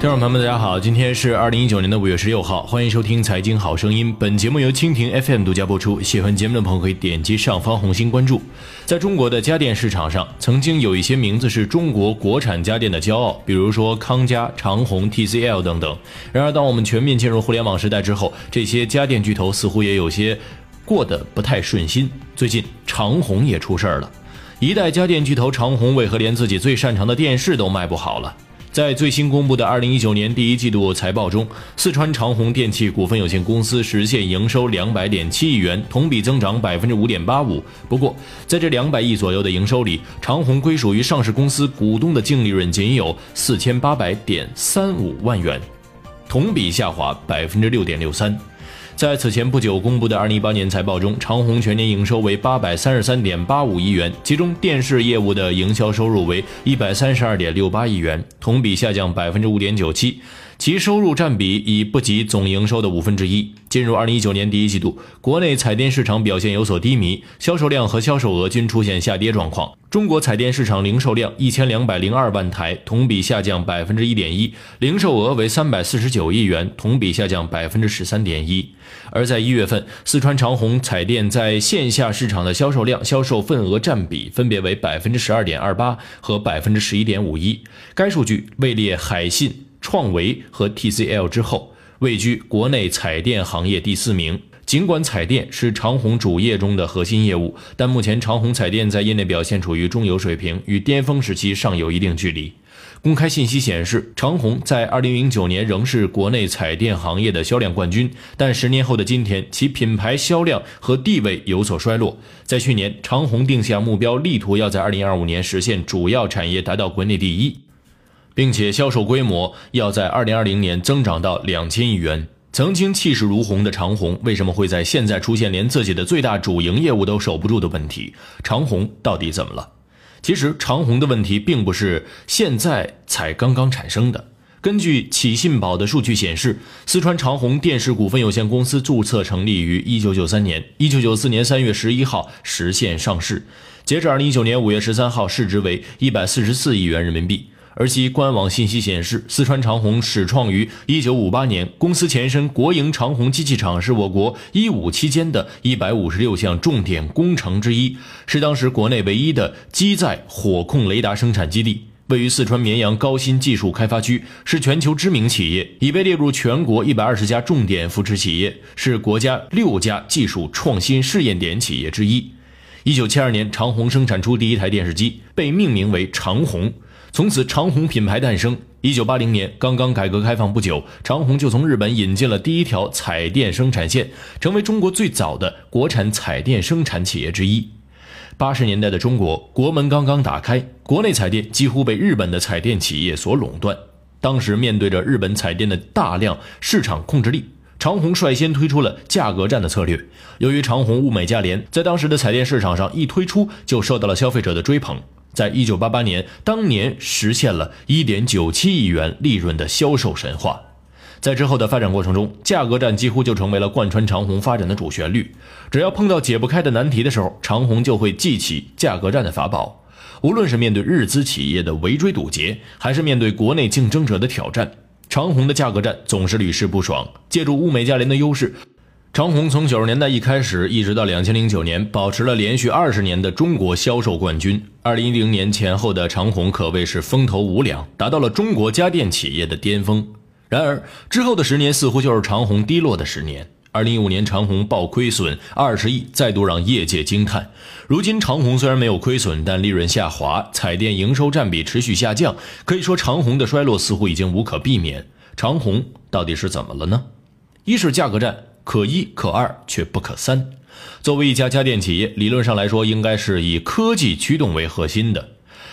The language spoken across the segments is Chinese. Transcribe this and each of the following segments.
听众朋友们，大家好，今天是二零一九年的五月十六号，欢迎收听《财经好声音》。本节目由蜻蜓 FM 独家播出。喜欢节目的朋友可以点击上方红心关注。在中国的家电市场上，曾经有一些名字是中国国产家电的骄傲，比如说康佳、长虹、TCL 等等。然而，当我们全面进入互联网时代之后，这些家电巨头似乎也有些过得不太顺心。最近，长虹也出事儿了。一代家电巨头长虹为何连自己最擅长的电视都卖不好了？在最新公布的二零一九年第一季度财报中，四川长虹电器股份有限公司实现营收两百点七亿元，同比增长百分之五点八五。不过，在这两百亿左右的营收里，长虹归属于上市公司股东的净利润仅有四千八百点三五万元，同比下滑百分之六点六三。在此前不久公布的二零一八年财报中，长虹全年营收为八百三十三点八五亿元，其中电视业务的营销收入为一百三十二点六八亿元，同比下降百分之五点九七。其收入占比已不及总营收的五分之一。进入二零一九年第一季度，国内彩电市场表现有所低迷，销售量和销售额均出现下跌状况。中国彩电市场零售量一千两百零二万台，同比下降百分之一点一，零售额为三百四十九亿元，同比下降百分之十三点一。而在一月份，四川长虹彩电在线下市场的销售量、销售份额占比分别为百分之十二点二八和百分之十一点五一。该数据位列海信。创维和 TCL 之后，位居国内彩电行业第四名。尽管彩电是长虹主业中的核心业务，但目前长虹彩电在业内表现处于中游水平，与巅峰时期尚有一定距离。公开信息显示，长虹在2009年仍是国内彩电行业的销量冠军，但十年后的今天，其品牌销量和地位有所衰落。在去年，长虹定下目标，力图要在2025年实现主要产业达到国内第一。并且销售规模要在二零二零年增长到两千亿元。曾经气势如虹的长虹，为什么会在现在出现连自己的最大主营业务都守不住的问题？长虹到底怎么了？其实长虹的问题并不是现在才刚刚产生的。根据启信宝的数据显示，四川长虹电视股份有限公司注册成立于一九九三年，一九九四年三月十一号实现上市，截至二零一九年五月十三号，市值为一百四十四亿元人民币。而其官网信息显示，四川长虹始创于一九五八年，公司前身国营长虹机器厂是我国一五期间的一百五十六项重点工程之一，是当时国内唯一的机载火控雷达生产基地，位于四川绵阳高新技术开发区，是全球知名企业，已被列入全国一百二十家重点扶持企业，是国家六家技术创新试验点企业之一。一九七二年，长虹生产出第一台电视机，被命名为长虹。从此，长虹品牌诞生。一九八零年，刚刚改革开放不久，长虹就从日本引进了第一条彩电生产线，成为中国最早的国产彩电生产企业之一。八十年代的中国，国门刚刚打开，国内彩电几乎被日本的彩电企业所垄断。当时，面对着日本彩电的大量市场控制力，长虹率先推出了价格战的策略。由于长虹物美价廉，在当时的彩电市场上一推出就受到了消费者的追捧。在一九八八年，当年实现了一点九七亿元利润的销售神话。在之后的发展过程中，价格战几乎就成为了贯穿长虹发展的主旋律。只要碰到解不开的难题的时候，长虹就会记起价格战的法宝。无论是面对日资企业的围追堵截，还是面对国内竞争者的挑战，长虹的价格战总是屡试不爽。借助物美价廉的优势。长虹从九十年代一开始，一直到两千零九年，保持了连续二十年的中国销售冠军。二零一零年前后的长虹可谓是风头无两，达到了中国家电企业的巅峰。然而之后的十年似乎就是长虹低落的十年。二零一五年长虹报亏损二十亿，再度让业界惊叹。如今长虹虽然没有亏损，但利润下滑，彩电营收占比持续下降，可以说长虹的衰落似乎已经无可避免。长虹到底是怎么了呢？一是价格战。可一可二，却不可三。作为一家家电企业，理论上来说，应该是以科技驱动为核心的。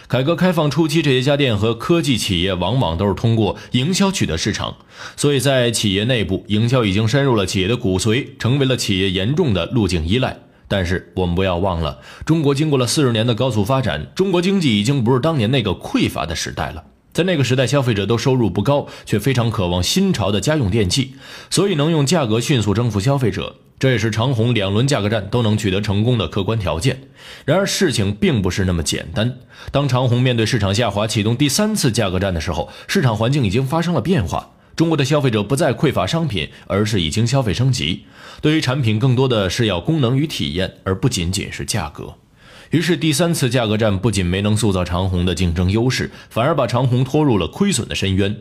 改革开放初期，这些家电和科技企业往往都是通过营销取得市场，所以在企业内部，营销已经深入了企业的骨髓，成为了企业严重的路径依赖。但是我们不要忘了，中国经过了四十年的高速发展，中国经济已经不是当年那个匮乏的时代了。在那个时代，消费者都收入不高，却非常渴望新潮的家用电器，所以能用价格迅速征服消费者，这也是长虹两轮价格战都能取得成功的客观条件。然而，事情并不是那么简单。当长虹面对市场下滑，启动第三次价格战的时候，市场环境已经发生了变化。中国的消费者不再匮乏商品，而是已经消费升级。对于产品，更多的是要功能与体验，而不仅仅是价格。于是，第三次价格战不仅没能塑造长虹的竞争优势，反而把长虹拖入了亏损的深渊。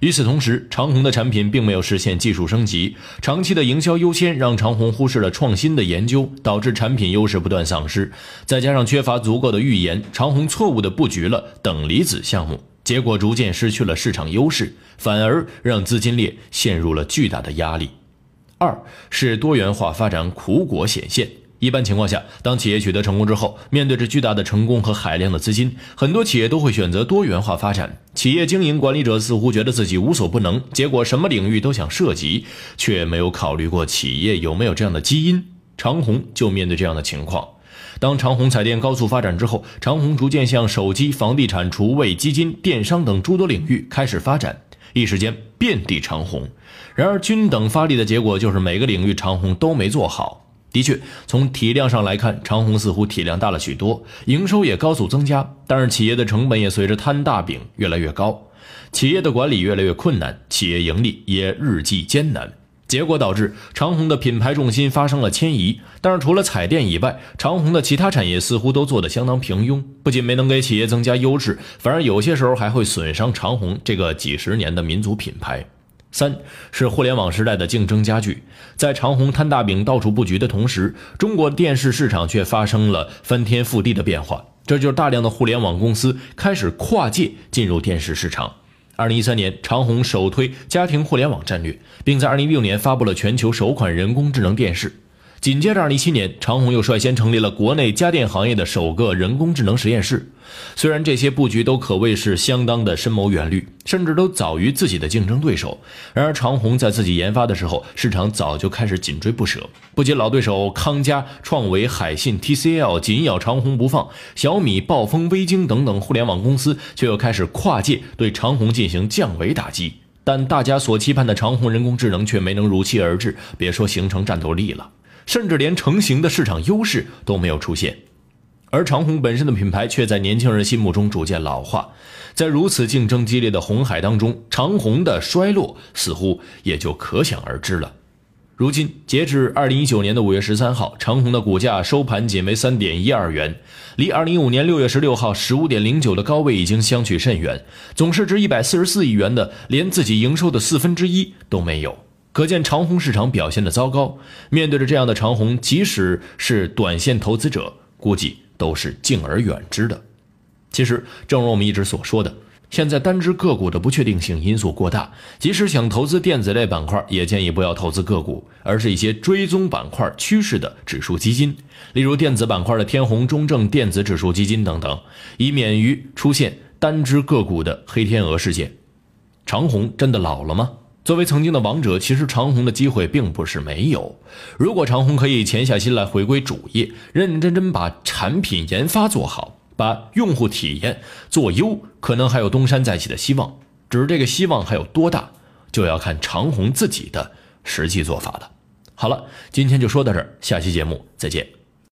与此同时，长虹的产品并没有实现技术升级，长期的营销优先让长虹忽视了创新的研究，导致产品优势不断丧失。再加上缺乏足够的预研，长虹错误的布局了等离子项目。结果逐渐失去了市场优势，反而让资金链陷入了巨大的压力。二是多元化发展苦果显现。一般情况下，当企业取得成功之后，面对着巨大的成功和海量的资金，很多企业都会选择多元化发展。企业经营管理者似乎觉得自己无所不能，结果什么领域都想涉及，却没有考虑过企业有没有这样的基因。长虹就面对这样的情况。当长虹彩电高速发展之后，长虹逐渐向手机、房地产、厨卫、基金、电商等诸多领域开始发展，一时间遍地长虹。然而均等发力的结果就是每个领域长虹都没做好。的确，从体量上来看，长虹似乎体量大了许多，营收也高速增加，但是企业的成本也随着摊大饼越来越高，企业的管理越来越困难，企业盈利也日益艰难。结果导致长虹的品牌重心发生了迁移，但是除了彩电以外，长虹的其他产业似乎都做得相当平庸，不仅没能给企业增加优势，反而有些时候还会损伤长虹这个几十年的民族品牌。三是互联网时代的竞争加剧，在长虹摊大饼到处布局的同时，中国电视市场却发生了翻天覆地的变化，这就是大量的互联网公司开始跨界进入电视市场。二零一三年，长虹首推家庭互联网战略，并在二零一六年发布了全球首款人工智能电视。紧接着，二零一七年，长虹又率先成立了国内家电行业的首个人工智能实验室。虽然这些布局都可谓是相当的深谋远虑，甚至都早于自己的竞争对手。然而，长虹在自己研发的时候，市场早就开始紧追不舍。不仅老对手康佳、创维、海信、TCL 紧咬长虹不放，小米、暴风、微晶等等互联网公司却又开始跨界对长虹进行降维打击。但大家所期盼的长虹人工智能却没能如期而至，别说形成战斗力了。甚至连成型的市场优势都没有出现，而长虹本身的品牌却在年轻人心目中逐渐老化。在如此竞争激烈的红海当中，长虹的衰落似乎也就可想而知了。如今，截至二零一九年的五月十三号，长虹的股价收盘仅为三点一二元，离二零一五年六月十六号十五点零九的高位已经相去甚远。总市值一百四十四亿元的，连自己营收的四分之一都没有。可见长虹市场表现的糟糕。面对着这样的长虹，即使是短线投资者，估计都是敬而远之的。其实，正如我们一直所说的，现在单只个股的不确定性因素过大，即使想投资电子类板块，也建议不要投资个股，而是一些追踪板块趋势的指数基金，例如电子板块的天弘、中证电子指数基金等等，以免于出现单只个股的黑天鹅事件。长虹真的老了吗？作为曾经的王者，其实长虹的机会并不是没有。如果长虹可以潜下心来回归主业，认认真真把产品研发做好，把用户体验做优，可能还有东山再起的希望。只是这个希望还有多大，就要看长虹自己的实际做法了。好了，今天就说到这儿，下期节目再见。